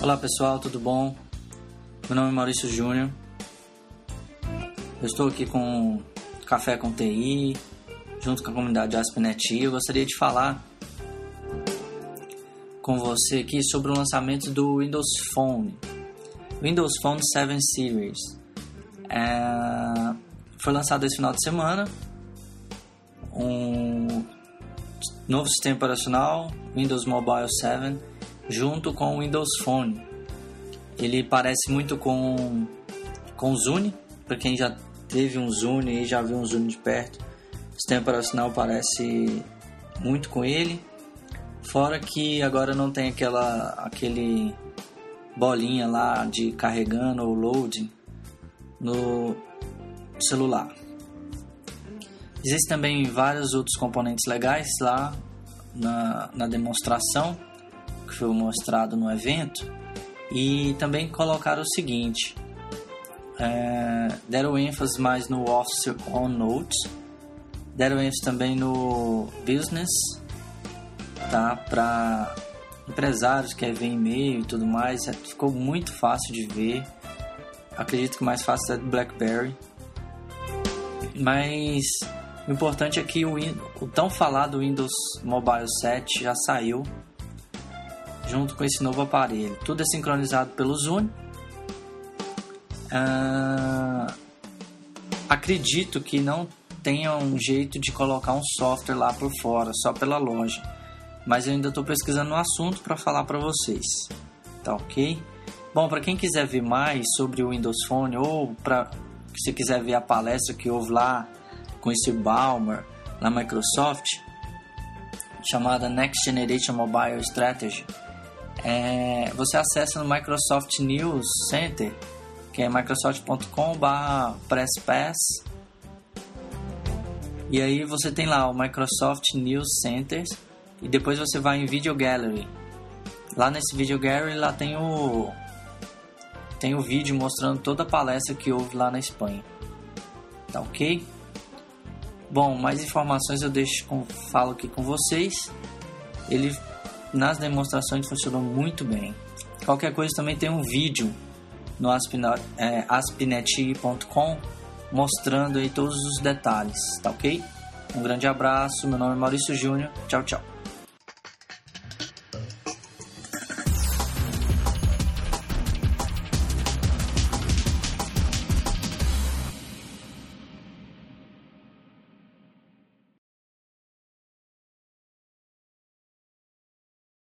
Olá pessoal, tudo bom? Meu nome é Maurício Júnior. Eu estou aqui com Café com TI, junto com a comunidade AspNet. Eu gostaria de falar com você aqui sobre o lançamento do Windows Phone, Windows Phone 7 Series. É... Foi lançado esse final de semana um novo sistema operacional, Windows Mobile 7, junto com o Windows Phone. Ele parece muito com, com o Zune, para quem já teve um Zune e já viu um Zune de perto. O sistema operacional parece muito com ele. Fora que agora não tem aquela aquele bolinha lá de carregando ou loading no celular. Existem também vários outros componentes legais lá na, na demonstração que foi mostrado no evento e também colocaram o seguinte é, deram ênfase mais no Office on Notes deram ênfase também no Business tá para empresários que ver e-mail e tudo mais é, ficou muito fácil de ver acredito que mais fácil é do BlackBerry. Mas o importante é que o, o tão falado Windows Mobile 7 já saiu junto com esse novo aparelho. Tudo é sincronizado pelo Zoom. Uh, acredito que não tenha um jeito de colocar um software lá por fora, só pela loja. Mas eu ainda estou pesquisando um assunto para falar para vocês. Tá ok? Bom, para quem quiser ver mais sobre o Windows Phone ou para se quiser ver a palestra que houve lá com esse Balmer na Microsoft, chamada Next Generation Mobile Strategy, é, você acessa no Microsoft News Center, que é microsoft.com/presspass. E aí você tem lá o Microsoft News Center e depois você vai em Video Gallery. Lá nesse Video Gallery lá tem o tem o vídeo mostrando toda a palestra que houve lá na Espanha. Tá ok? Bom, mais informações eu deixo com, falo aqui com vocês. Ele nas demonstrações funcionou muito bem. Qualquer coisa também tem um vídeo no é, aspinet.com mostrando aí todos os detalhes, tá ok? Um grande abraço, meu nome é Maurício Júnior, tchau, tchau.